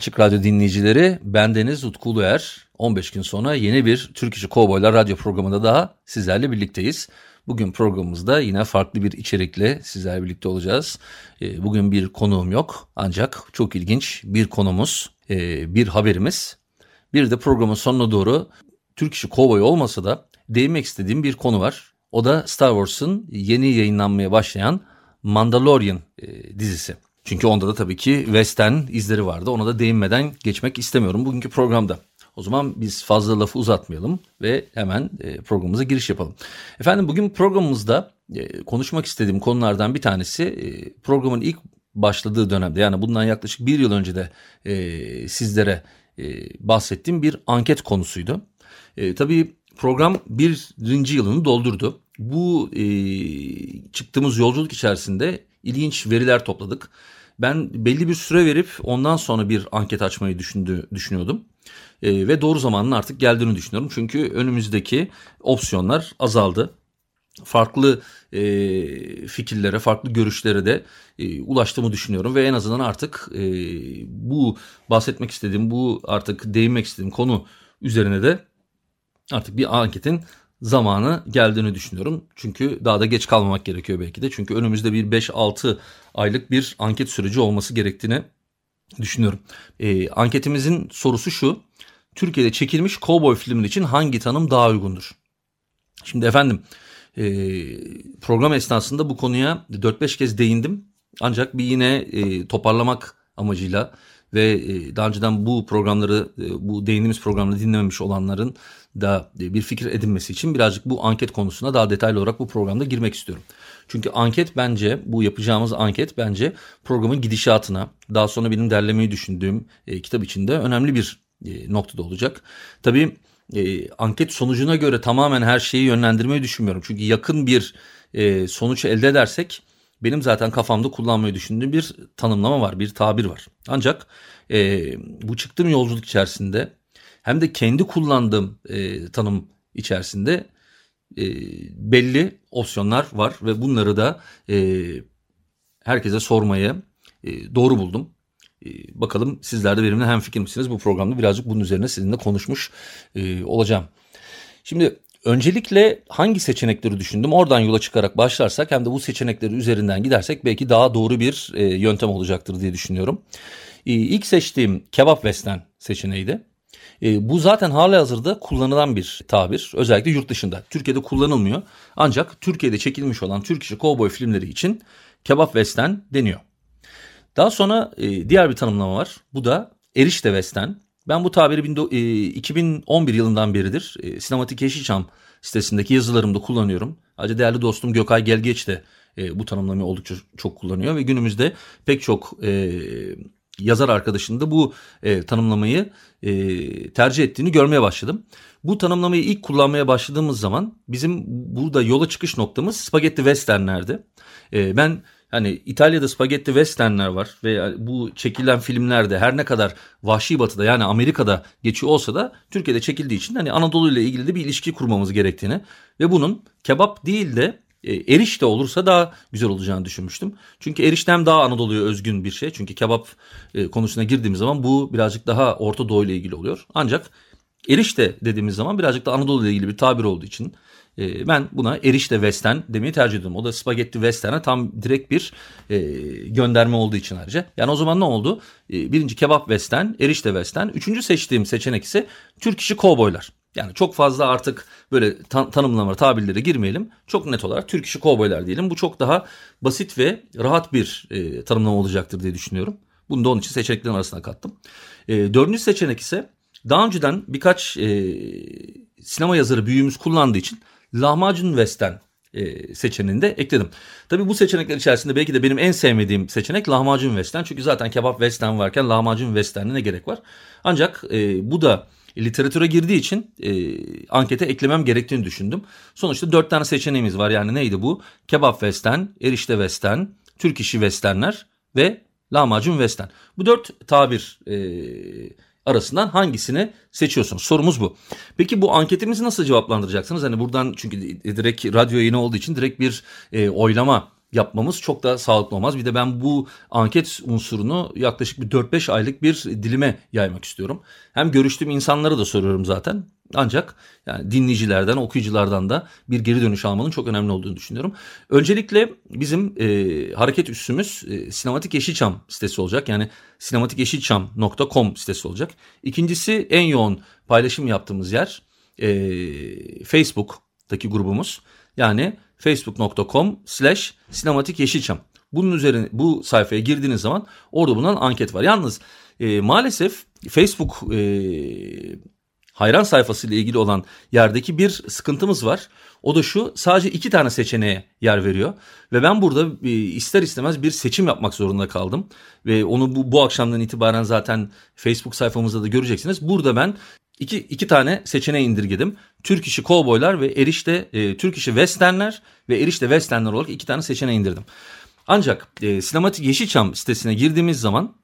Açık Radyo dinleyicileri, bendeniz Utku Uluer. 15 gün sonra yeni bir Türk İşi Kovboylar radyo programında daha sizlerle birlikteyiz. Bugün programımızda yine farklı bir içerikle sizlerle birlikte olacağız. Ee, bugün bir konuğum yok ancak çok ilginç bir konumuz, e, bir haberimiz. Bir de programın sonuna doğru Türk İşi Kovboy olmasa da değinmek istediğim bir konu var. O da Star Wars'ın yeni yayınlanmaya başlayan Mandalorian e, dizisi. Çünkü onda da tabii ki Western izleri vardı. Ona da değinmeden geçmek istemiyorum bugünkü programda. O zaman biz fazla lafı uzatmayalım ve hemen e, programımıza giriş yapalım. Efendim bugün programımızda e, konuşmak istediğim konulardan bir tanesi e, programın ilk başladığı dönemde yani bundan yaklaşık bir yıl önce de sizlere bahsettiğim bir anket konusuydu. Tabii program birinci yılını doldurdu. Bu çıktığımız yolculuk içerisinde ilginç veriler topladık. Ben belli bir süre verip ondan sonra bir anket açmayı düşündü, düşünüyordum. E, ve doğru zamanın artık geldiğini düşünüyorum. Çünkü önümüzdeki opsiyonlar azaldı. Farklı e, fikirlere, farklı görüşlere de e, ulaştığımı düşünüyorum. Ve en azından artık e, bu bahsetmek istediğim, bu artık değinmek istediğim konu üzerine de artık bir anketin zamanı geldiğini düşünüyorum. Çünkü daha da geç kalmamak gerekiyor belki de. Çünkü önümüzde bir 5-6 aylık bir anket süreci olması gerektiğini düşünüyorum. E, anketimizin sorusu şu. Türkiye'de çekilmiş kovboy filmler için hangi tanım daha uygundur? Şimdi efendim e, program esnasında bu konuya 4-5 kez değindim. Ancak bir yine e, toparlamak amacıyla ve e, daha önceden bu programları e, bu değindiğimiz programları dinlememiş olanların da bir fikir edinmesi için birazcık bu anket konusuna daha detaylı olarak bu programda girmek istiyorum. Çünkü anket bence bu yapacağımız anket bence programın gidişatına daha sonra benim derlemeyi düşündüğüm e, kitap içinde önemli bir e, noktada olacak. Tabii e, anket sonucuna göre tamamen her şeyi yönlendirmeyi düşünmüyorum. Çünkü yakın bir e, sonuç elde edersek benim zaten kafamda kullanmayı düşündüğüm bir tanımlama var, bir tabir var. Ancak e, bu çıktığım yolculuk içerisinde hem de kendi kullandığım e, tanım içerisinde e, belli opsiyonlar var ve bunları da e, herkese sormayı e, doğru buldum. E, bakalım sizler de benimle hem fikir misiniz? Bu programda birazcık bunun üzerine sizinle konuşmuş e, olacağım. Şimdi öncelikle hangi seçenekleri düşündüm? Oradan yola çıkarak başlarsak hem de bu seçenekleri üzerinden gidersek belki daha doğru bir e, yöntem olacaktır diye düşünüyorum. E, ilk seçtiğim kebap western seçeneğiydi. E, bu zaten hali hazırda kullanılan bir tabir. Özellikle yurt dışında. Türkiye'de kullanılmıyor. Ancak Türkiye'de çekilmiş olan Türk işi kovboy filmleri için kebap western deniyor. Daha sonra e, diğer bir tanımlama var. Bu da erişte western. Ben bu tabiri e, 2011 yılından beridir e, Sinematik Yeşilçam sitesindeki yazılarımda kullanıyorum. Ayrıca değerli dostum Gökay Gelgeç de e, bu tanımlamayı oldukça çok kullanıyor ve günümüzde pek çok e, yazar arkadaşının da bu e, tanımlamayı e, tercih ettiğini görmeye başladım. Bu tanımlamayı ilk kullanmaya başladığımız zaman bizim burada yola çıkış noktamız spagetti westernlerdi. E, ben hani İtalya'da spagetti westernler var ve bu çekilen filmlerde her ne kadar vahşi batıda yani Amerika'da geçiyor olsa da Türkiye'de çekildiği için hani Anadolu ile ilgili de bir ilişki kurmamız gerektiğini ve bunun kebap değil de e, erişte olursa daha güzel olacağını düşünmüştüm. Çünkü erişte hem daha Anadolu'ya özgün bir şey. Çünkü kebap e, konusuna girdiğimiz zaman bu birazcık daha Orta Doğu ile ilgili oluyor. Ancak erişte dediğimiz zaman birazcık da Anadolu ile ilgili bir tabir olduğu için e, ben buna erişte western demeyi tercih ediyorum. O da spagetti western'e tam direkt bir e, gönderme olduğu için ayrıca. Yani o zaman ne oldu? E, birinci kebap western, erişte western. Üçüncü seçtiğim seçenek ise Türk işi kovboylar. Yani çok fazla artık böyle tan tanımlama tabirlere girmeyelim. Çok net olarak Türk işi kovboylar diyelim. Bu çok daha basit ve rahat bir e, tanımlama olacaktır diye düşünüyorum. Bunu da onun için seçeneklerin arasına kattım. E, dördüncü seçenek ise daha önceden birkaç e, sinema yazarı büyüğümüz kullandığı için lahmacun western e, seçeneğini de ekledim. Tabii bu seçenekler içerisinde belki de benim en sevmediğim seçenek lahmacun western. Çünkü zaten kebap western varken lahmacun western'e ne gerek var? Ancak e, bu da literatüre girdiği için e, ankete eklemem gerektiğini düşündüm. Sonuçta dört tane seçeneğimiz var. Yani neydi bu? Kebap western, erişte western, Türk işi westernler ve lahmacun western. Bu dört tabir e, arasından hangisini seçiyorsunuz? Sorumuz bu. Peki bu anketimizi nasıl cevaplandıracaksınız? Hani buradan çünkü direkt radyo yayını olduğu için direkt bir e, oylama yapmamız çok da sağlıklı olmaz. Bir de ben bu anket unsurunu yaklaşık bir 4-5 aylık bir dilime yaymak istiyorum. Hem görüştüğüm insanlara da soruyorum zaten. Ancak yani dinleyicilerden, okuyuculardan da bir geri dönüş almanın çok önemli olduğunu düşünüyorum. Öncelikle bizim e, hareket üssümüz e, Sinematik Yeşilçam sitesi olacak. Yani sinematikyeşilçam.com sitesi olacak. İkincisi en yoğun paylaşım yaptığımız yer e, Facebook'taki grubumuz. Yani facebook.com slash sinematik. Bunun üzerine bu sayfaya girdiğiniz zaman orada bulunan anket var. Yalnız e, maalesef Facebook e, hayran sayfası ile ilgili olan yerdeki bir sıkıntımız var. O da şu sadece iki tane seçeneğe yer veriyor. Ve ben burada e, ister istemez bir seçim yapmak zorunda kaldım. Ve onu bu, bu akşamdan itibaren zaten Facebook sayfamızda da göreceksiniz. Burada ben iki, iki tane seçeneği indirgedim. Türk işi kovboylar ve erişte e, Türk işi westernler ve erişte westernler olarak iki tane seçeneği indirdim. Ancak e, Sinematik Yeşilçam sitesine girdiğimiz zaman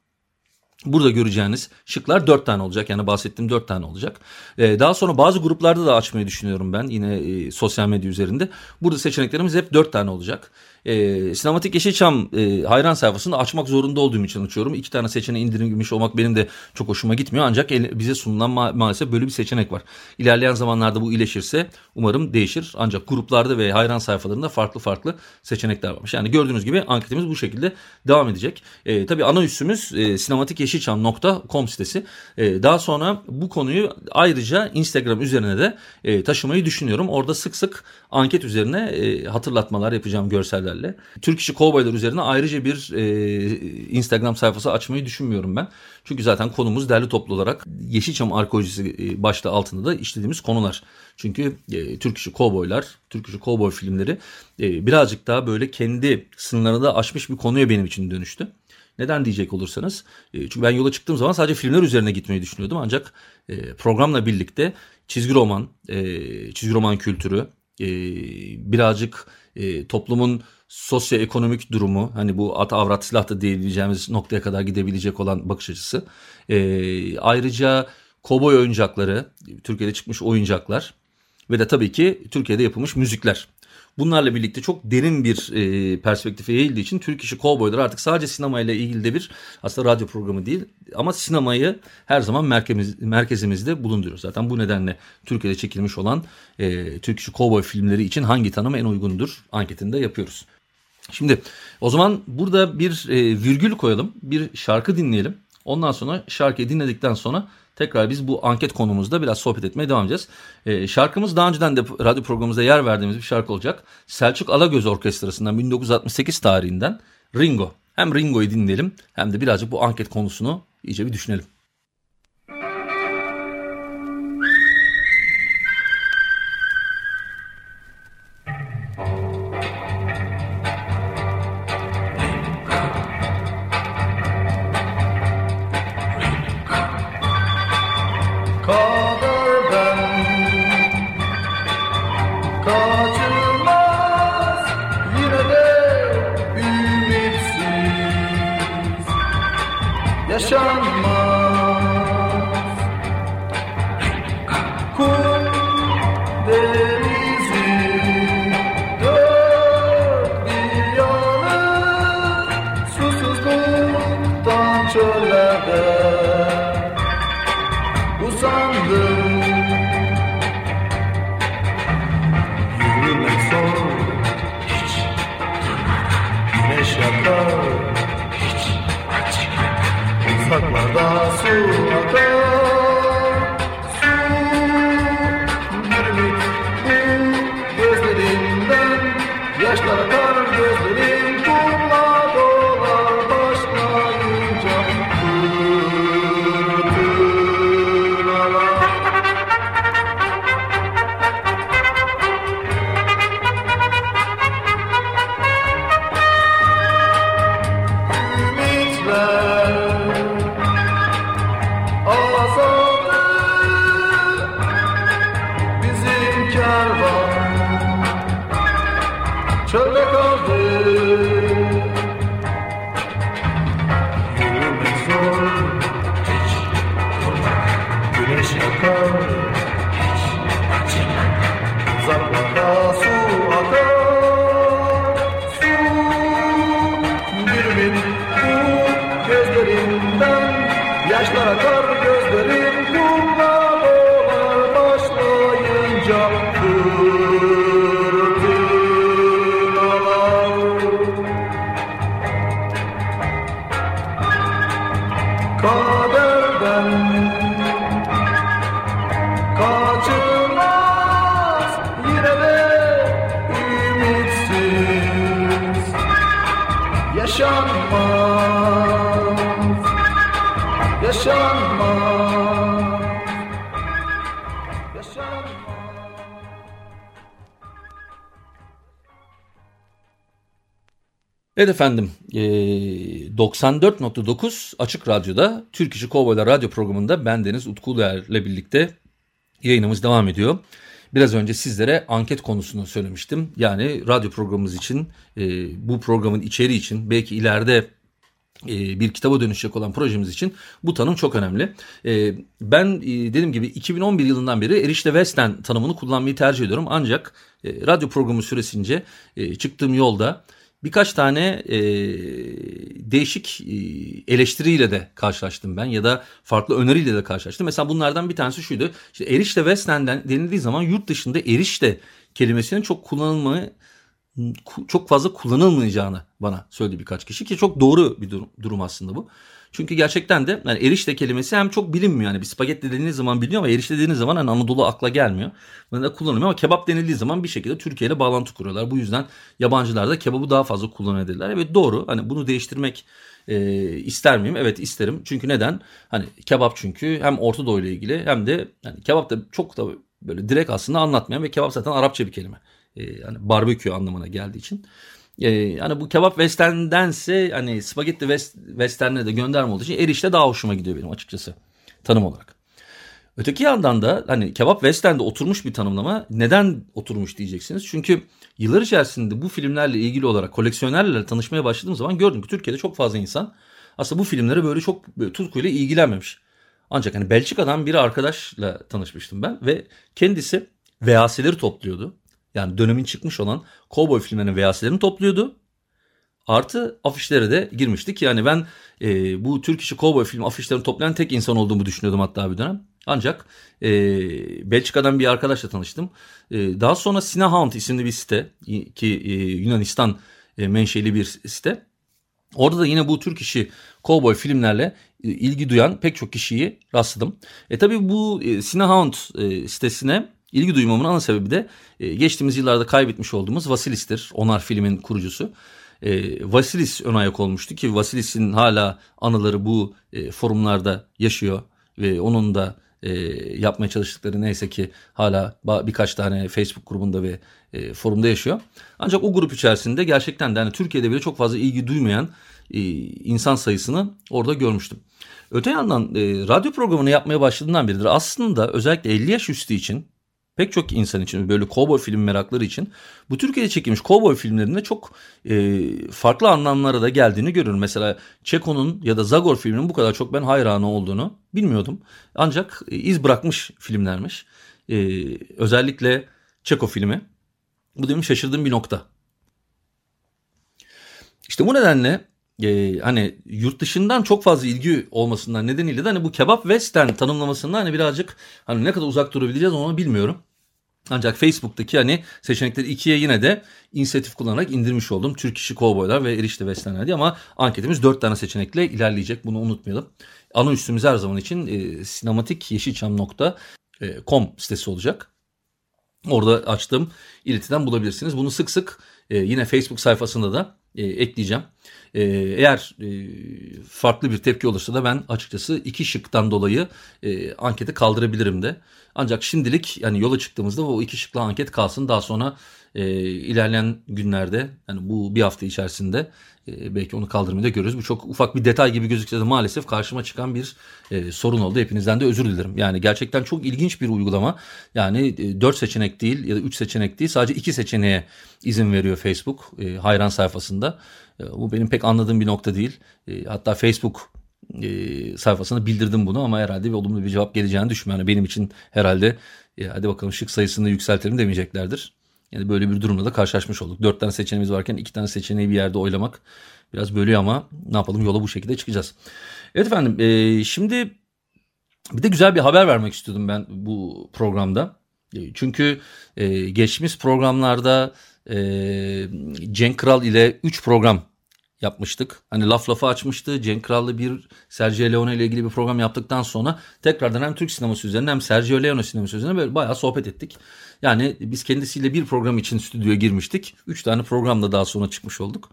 Burada göreceğiniz şıklar 4 tane olacak. Yani bahsettiğim 4 tane olacak. Ee, daha sonra bazı gruplarda da açmayı düşünüyorum ben yine e, sosyal medya üzerinde. Burada seçeneklerimiz hep 4 tane olacak. E, Sinematik Yeşilçam e, hayran sayfasını açmak zorunda olduğum için açıyorum. İki tane seçeneği indirilmiş olmak benim de çok hoşuma gitmiyor. Ancak el, bize sunulan ma maalesef böyle bir seçenek var. İlerleyen zamanlarda bu iyileşirse umarım değişir. Ancak gruplarda ve hayran sayfalarında farklı farklı seçenekler varmış. Yani gördüğünüz gibi anketimiz bu şekilde devam edecek. E, tabii ana üssümüz e, sinematikyeşilçam.com sitesi. E, daha sonra bu konuyu ayrıca Instagram üzerine de e, taşımayı düşünüyorum. Orada sık sık anket üzerine e, hatırlatmalar yapacağım görsellerle haberlerle. Türk işi kovboylar üzerine ayrıca bir e, Instagram sayfası açmayı düşünmüyorum ben. Çünkü zaten konumuz derli toplu olarak Yeşilçam arkeolojisi e, başta altında da işlediğimiz konular. Çünkü e, Türk işi kovboylar, Türk işi kovboy filmleri e, birazcık daha böyle kendi sınırlarını da aşmış bir konuya benim için dönüştü. Neden diyecek olursanız. E, çünkü ben yola çıktığım zaman sadece filmler üzerine gitmeyi düşünüyordum. Ancak e, programla birlikte çizgi roman, çizgi roman kültürü, birazcık toplumun sosyoekonomik durumu hani bu at avrat silah da diyebileceğimiz noktaya kadar gidebilecek olan bakış açısı. E, ayrıca kovboy oyuncakları, Türkiye'de çıkmış oyuncaklar ve de tabii ki Türkiye'de yapılmış müzikler. Bunlarla birlikte çok derin bir e, perspektife eğildiği için Türk işi Kovboylar artık sadece sinemayla ilgili de bir aslında radyo programı değil ama sinemayı her zaman merkez, merkezimizde bulunduruyoruz. Zaten bu nedenle Türkiye'de çekilmiş olan e, Türk işi Kovboy filmleri için hangi tanım en uygundur anketinde yapıyoruz. Şimdi o zaman burada bir e, virgül koyalım, bir şarkı dinleyelim. Ondan sonra şarkıyı dinledikten sonra tekrar biz bu anket konumuzda biraz sohbet etmeye devam edeceğiz. E, şarkımız daha önceden de radyo programımızda yer verdiğimiz bir şarkı olacak. Selçuk Alagöz Orkestrası'ndan 1968 tarihinden Ringo. Hem Ringo'yu dinleyelim hem de birazcık bu anket konusunu iyice bir düşünelim. Basunya Evet efendim e, 94.9 Açık Radyo'da Türk İşi Kovboylar Radyo programında ben Deniz Utku Uluer'le birlikte yayınımız devam ediyor. Biraz önce sizlere anket konusunu söylemiştim. Yani radyo programımız için e, bu programın içeriği için belki ileride e, bir kitaba dönüşecek olan projemiz için bu tanım çok önemli. E, ben e, dediğim gibi 2011 yılından beri erişte Western tanımını kullanmayı tercih ediyorum. Ancak e, radyo programı süresince e, çıktığım yolda birkaç tane e, değişik e, eleştiriyle de karşılaştım ben ya da farklı öneriyle de karşılaştım. Mesela bunlardan bir tanesi şuydu. İşte erişte Western'den denildiği zaman yurt dışında erişte kelimesinin çok kullanılmayı çok fazla kullanılmayacağını bana söyledi birkaç kişi ki çok doğru bir durum, durum aslında bu. Çünkü gerçekten de yani erişte kelimesi hem çok bilinmiyor. Yani bir spagetti dediğiniz zaman biliniyor ama erişte dediğiniz zaman hani Anadolu akla gelmiyor. Böyle de kullanılmıyor ama kebap denildiği zaman bir şekilde Türkiye ile bağlantı kuruyorlar. Bu yüzden yabancılar da kebabı daha fazla kullanabilirler. Evet doğru hani bunu değiştirmek e, ister miyim? Evet isterim. Çünkü neden? Hani kebap çünkü hem Orta Doğu ile ilgili hem de yani kebap da çok da böyle direkt aslında anlatmayan ve kebap zaten Arapça bir kelime. E, yani barbekü anlamına geldiği için. E, yani bu kebap westerndense hani spagetti west, western'e de gönderme olduğu için erişte daha hoşuma gidiyor benim açıkçası tanım olarak. Öteki yandan da hani kebap western'de oturmuş bir tanımlama. Neden oturmuş diyeceksiniz. Çünkü yıllar içerisinde bu filmlerle ilgili olarak koleksiyonerlerle tanışmaya başladığım zaman gördüm ki Türkiye'de çok fazla insan aslında bu filmlere böyle çok tutkuyla ilgilenmemiş. Ancak hani Belçika'dan bir arkadaşla tanışmıştım ben ve kendisi VHS'leri topluyordu. Yani dönemin çıkmış olan kovboy filmlerinin VHS'lerini topluyordu. Artı afişlere de girmiştik. Yani ben e, bu Türk işi kovboy film afişlerini toplayan tek insan olduğumu düşünüyordum hatta bir dönem. Ancak e, Belçika'dan bir arkadaşla tanıştım. E, daha sonra Cinehound isimli bir site ki e, Yunanistan e, menşeli bir site. Orada da yine bu Türk işi kovboy filmlerle e, ilgi duyan pek çok kişiyi rastladım. E tabi bu e, Cinehound e, sitesine ilgi duymamın ana sebebi de e, geçtiğimiz yıllarda kaybetmiş olduğumuz Vasilis'tir. Onar filmin kurucusu. E, Vasilis ön ayak olmuştu ki Vasilis'in hala anıları bu e, forumlarda yaşıyor ve onun da e, yapmaya çalıştıkları neyse ki hala birkaç tane Facebook grubunda ve e, forumda yaşıyor. Ancak o grup içerisinde gerçekten de hani Türkiye'de bile çok fazla ilgi duymayan e, insan sayısını orada görmüştüm. Öte yandan e, radyo programını yapmaya başladığından beridir aslında özellikle 50 yaş üstü için pek çok insan için böyle kovboy film merakları için bu Türkiye'de çekilmiş kovboy filmlerinde çok e, farklı anlamlara da geldiğini görüyorum. Mesela Çeko'nun ya da Zagor filminin bu kadar çok ben hayranı olduğunu bilmiyordum. Ancak e, iz bırakmış filmlermiş. E, özellikle Çeko filmi. Bu benim şaşırdığım bir nokta. İşte bu nedenle e, hani yurt dışından çok fazla ilgi olmasından nedeniyle de hani bu kebap western tanımlamasında hani birazcık hani ne kadar uzak durabileceğiz onu bilmiyorum. Ancak Facebook'taki hani seçenekleri ikiye yine de inisiyatif kullanarak indirmiş oldum. Türk işi kovboylar ve erişte westernler diye ama anketimiz dört tane seçenekle ilerleyecek. Bunu unutmayalım. Ana üstümüz her zaman için e, sinematikyeşilçam.com sitesi olacak. Orada açtığım iletiden bulabilirsiniz. Bunu sık sık e, yine Facebook sayfasında da e, ekleyeceğim. E, eğer e, farklı bir tepki olursa da ben açıkçası iki şıktan dolayı e, anketi kaldırabilirim de. Ancak şimdilik yani yola çıktığımızda o iki şıklı anket kalsın. Daha sonra e, ilerleyen günlerde yani bu bir hafta içerisinde e, belki onu kaldırmayı da görürüz. Bu çok ufak bir detay gibi gözükse de maalesef karşıma çıkan bir e, sorun oldu. Hepinizden de özür dilerim. Yani gerçekten çok ilginç bir uygulama. Yani e, 4 seçenek değil ya da 3 seçenek değil sadece 2 seçeneğe izin veriyor Facebook e, hayran sayfasında. E, bu benim pek anladığım bir nokta değil. E, hatta Facebook e, sayfasına bildirdim bunu ama herhalde bir olumlu bir cevap geleceğini düşünmüyorum. Yani benim için herhalde e, hadi bakalım şık sayısını yükseltelim demeyeceklerdir. Yani böyle bir durumla da karşılaşmış olduk. Dört tane seçeneğimiz varken iki tane seçeneği bir yerde oylamak biraz bölüyor ama ne yapalım yola bu şekilde çıkacağız. Evet efendim e, şimdi bir de güzel bir haber vermek istiyordum ben bu programda. Çünkü geçmiş programlarda e, Cenk Kral ile 3 program yapmıştık. Hani laf lafı açmıştı. Cenk Kral'la bir Sergio Leone ile ilgili bir program yaptıktan sonra tekrardan hem Türk sineması üzerine hem Sergio Leone sineması üzerine böyle bayağı sohbet ettik. Yani biz kendisiyle bir program için stüdyoya girmiştik. Üç tane programda daha sonra çıkmış olduk.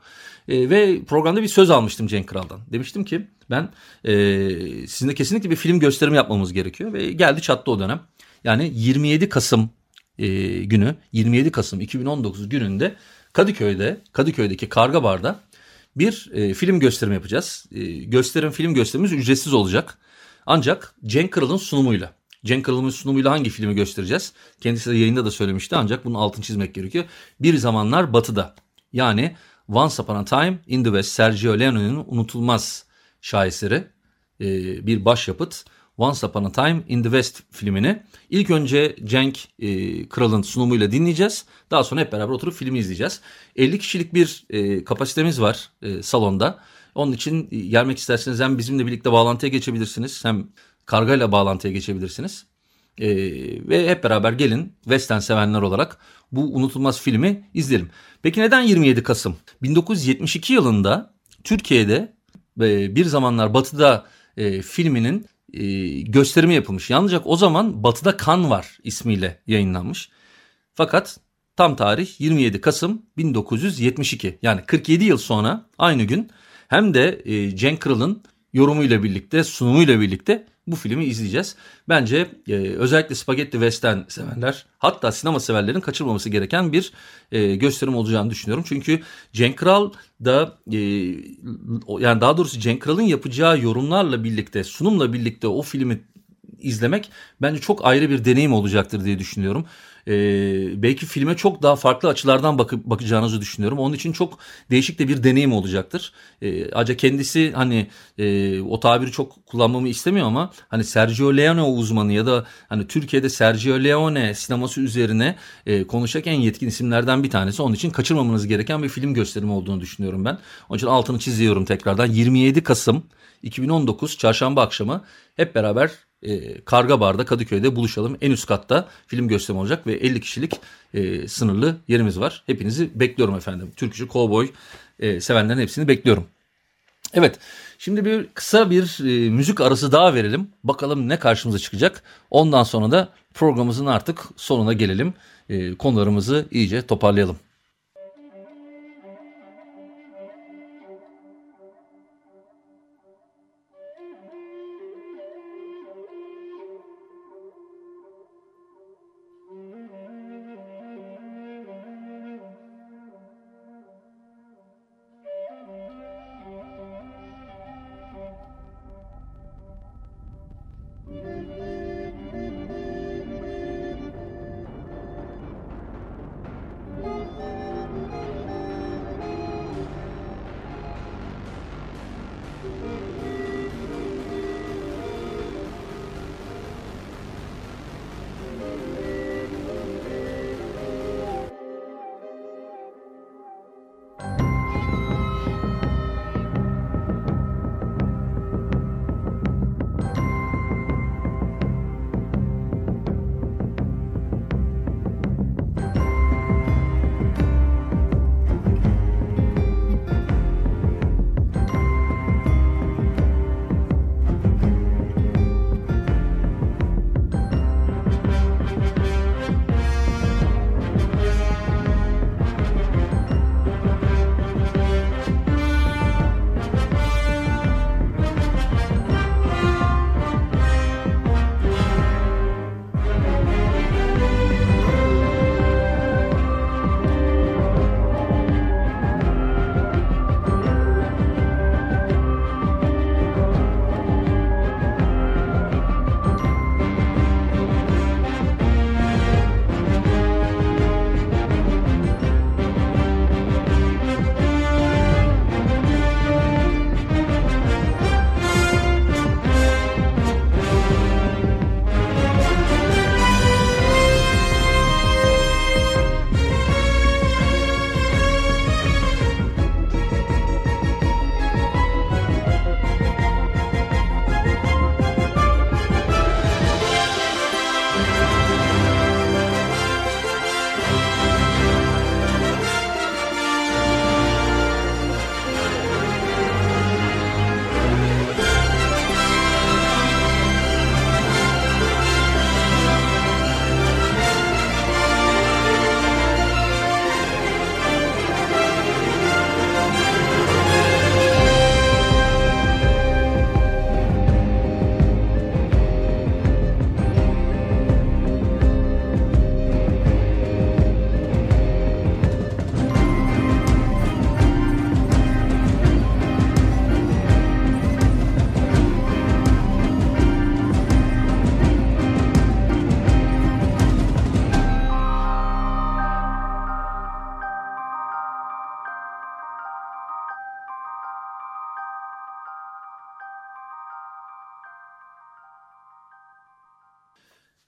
E, ve programda bir söz almıştım Cenk Kral'dan. Demiştim ki ben e, sizinle kesinlikle bir film gösterimi yapmamız gerekiyor. Ve geldi çattı o dönem. Yani 27 Kasım e, günü 27 Kasım 2019 gününde Kadıköy'de Kadıköy'deki Karga Bar'da bir e, film gösterimi yapacağız. E, gösterim film gösterimimiz ücretsiz olacak. Ancak Cenk Kral'ın sunumuyla. Cenk Kral'ın sunumuyla hangi filmi göstereceğiz? Kendisi de yayında da söylemişti ancak bunun altını çizmek gerekiyor. Bir zamanlar Batı'da. Yani Once Upon a Time in the West Sergio Leone'nin unutulmaz şaheseri e, bir başyapıt. Once Upon a Time in the West filmini ilk önce Cenk e, Kral'ın sunumuyla dinleyeceğiz. Daha sonra hep beraber oturup filmi izleyeceğiz. 50 kişilik bir e, kapasitemiz var e, salonda. Onun için e, gelmek isterseniz hem bizimle birlikte bağlantıya geçebilirsiniz hem kargayla bağlantıya geçebilirsiniz. E, ve hep beraber gelin Western sevenler olarak bu unutulmaz filmi izleyelim. Peki neden 27 Kasım? 1972 yılında Türkiye'de e, bir zamanlar Batı'da e, filminin e, gösterimi yapılmış. Yalnızca o zaman Batı'da Kan var ismiyle yayınlanmış. Fakat tam tarih 27 Kasım 1972 yani 47 yıl sonra aynı gün hem de e, Cenk Kral'ın yorumuyla birlikte sunumuyla birlikte bu filmi izleyeceğiz. Bence e, özellikle spagetti western sevenler hatta sinema severlerin kaçırmaması gereken bir e, gösterim olacağını düşünüyorum. Çünkü Cenk Kral da e, yani daha doğrusu Cenk Kral'ın yapacağı yorumlarla birlikte sunumla birlikte o filmi izlemek bence çok ayrı bir deneyim olacaktır diye düşünüyorum e, belki filme çok daha farklı açılardan bakıp bakacağınızı düşünüyorum. Onun için çok değişik de bir deneyim olacaktır. E, ancak kendisi hani e, o tabiri çok kullanmamı istemiyor ama hani Sergio Leone uzmanı ya da hani Türkiye'de Sergio Leone sineması üzerine e, konuşacak en yetkin isimlerden bir tanesi. Onun için kaçırmamanız gereken bir film gösterimi olduğunu düşünüyorum ben. Onun için altını çiziyorum tekrardan. 27 Kasım 2019 çarşamba akşamı hep beraber e, Karga Bar'da Kadıköy'de buluşalım. En üst katta film gösterimi olacak ve 50 kişilik e, sınırlı yerimiz var. Hepinizi bekliyorum efendim. Türkçü, kovboy e, sevenlerin hepsini bekliyorum. Evet şimdi bir kısa bir e, müzik arası daha verelim. Bakalım ne karşımıza çıkacak. Ondan sonra da programımızın artık sonuna gelelim. E, konularımızı iyice toparlayalım.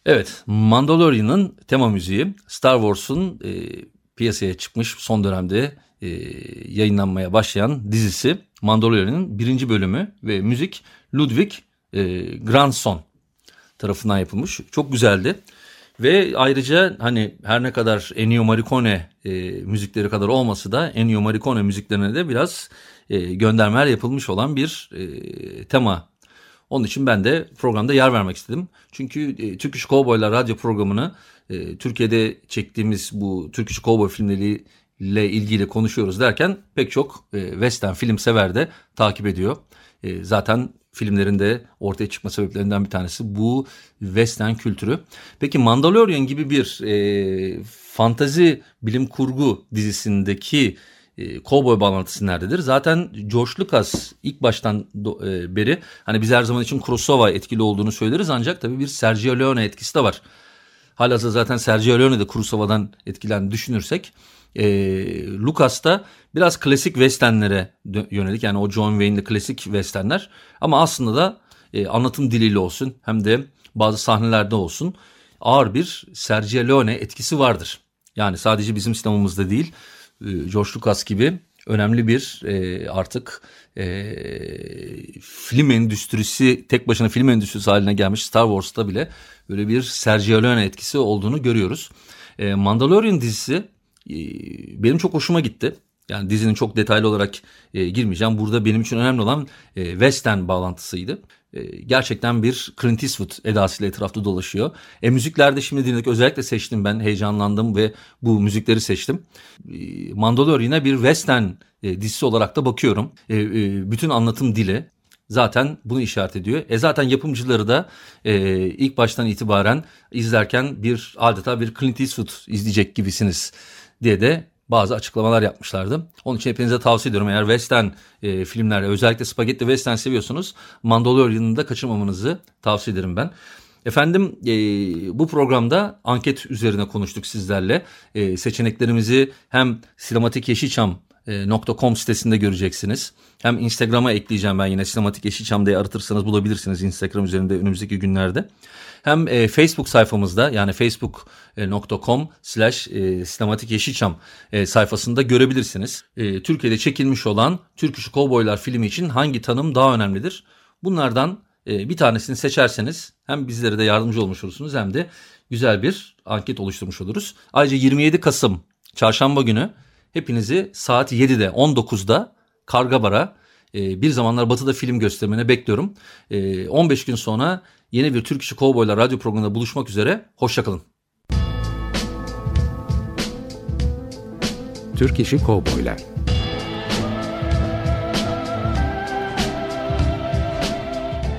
Evet, Mandalorian'ın tema müziği Star Wars'un e, piyasaya çıkmış son dönemde e, yayınlanmaya başlayan dizisi Mandalorian'ın birinci bölümü ve müzik Ludwig e, Grandson tarafından yapılmış. Çok güzeldi. Ve ayrıca hani her ne kadar Ennio Morricone e, müzikleri kadar olması da Ennio Morricone müziklerine de biraz e, göndermeler yapılmış olan bir e, tema. Onun için ben de programda yer vermek istedim. Çünkü e, Türk İş Kovboylar radyo programını e, Türkiye'de çektiğimiz bu Türk İş Kovboy filmleriyle ilgili konuşuyoruz derken pek çok e, western film sever de takip ediyor. E, zaten filmlerinde ortaya çıkma sebeplerinden bir tanesi bu western kültürü. Peki Mandalorian gibi bir e, fantazi bilim kurgu dizisindeki e, kovboy bağlantısı nerededir? Zaten George Lucas ilk baştan e, beri hani biz her zaman için Kurosawa etkili olduğunu söyleriz ancak tabii bir Sergio Leone etkisi de var. Halihazırda zaten Sergio Leone de Kurosawa'dan etkilendi düşünürsek e, Lucas da biraz klasik westernlere yönelik yani o John Wayne'li klasik westernler ama aslında da e, anlatım diliyle olsun hem de bazı sahnelerde olsun ağır bir Sergio Leone etkisi vardır. Yani sadece bizim sinemamızda değil George Lucas gibi önemli bir e, artık e, film endüstrisi tek başına film endüstrisi haline gelmiş Star Wars'ta bile böyle bir Sergio Leone etkisi olduğunu görüyoruz. E, Mandalorian dizisi e, benim çok hoşuma gitti. Yani dizinin çok detaylı olarak e, girmeyeceğim. Burada benim için önemli olan e, Western bağlantısıydı. E, gerçekten bir Clint Eastwood edasıyla etrafta dolaşıyor. E, müziklerde şimdi dinledik özellikle seçtim ben heyecanlandım ve bu müzikleri seçtim. E, Mandalorian'a bir Western e, dizisi olarak da bakıyorum. E, e, bütün anlatım dili zaten bunu işaret ediyor. E zaten yapımcıları da e, ilk baştan itibaren izlerken bir adeta bir Clint Eastwood izleyecek gibisiniz diye de bazı açıklamalar yapmışlardı. Onun için hepinize tavsiye ediyorum. Eğer western e, filmler özellikle spagetti western seviyorsunuz Mandalorian'ı da kaçırmamanızı tavsiye ederim ben. Efendim e, bu programda anket üzerine konuştuk sizlerle. E, seçeneklerimizi hem Sinematik Yeşilçam .com sitesinde göreceksiniz. Hem Instagram'a ekleyeceğim ben yine Sinematik Yeşilçam diye aratırsanız bulabilirsiniz Instagram üzerinde önümüzdeki günlerde. Hem e, Facebook sayfamızda yani facebook.com slash e, sinematik yeşilçam e, sayfasında görebilirsiniz. E, Türkiye'de çekilmiş olan Türk İşi Kovboylar filmi için hangi tanım daha önemlidir? Bunlardan e, bir tanesini seçerseniz hem bizlere de yardımcı olmuş olursunuz hem de güzel bir anket oluşturmuş oluruz. Ayrıca 27 Kasım çarşamba günü hepinizi saat 7'de 19'da Kargabar'a e, bir zamanlar Batı'da film göstermene bekliyorum. E, 15 gün sonra yeni bir Türk İşi Kovboylar radyo programında buluşmak üzere. Hoşçakalın. Türk İşi Kovboylar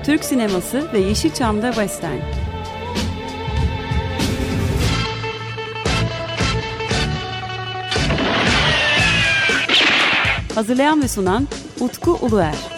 Türk sineması ve Yeşilçam'da Western. Hazırlayan ve sunan Utku Uluer.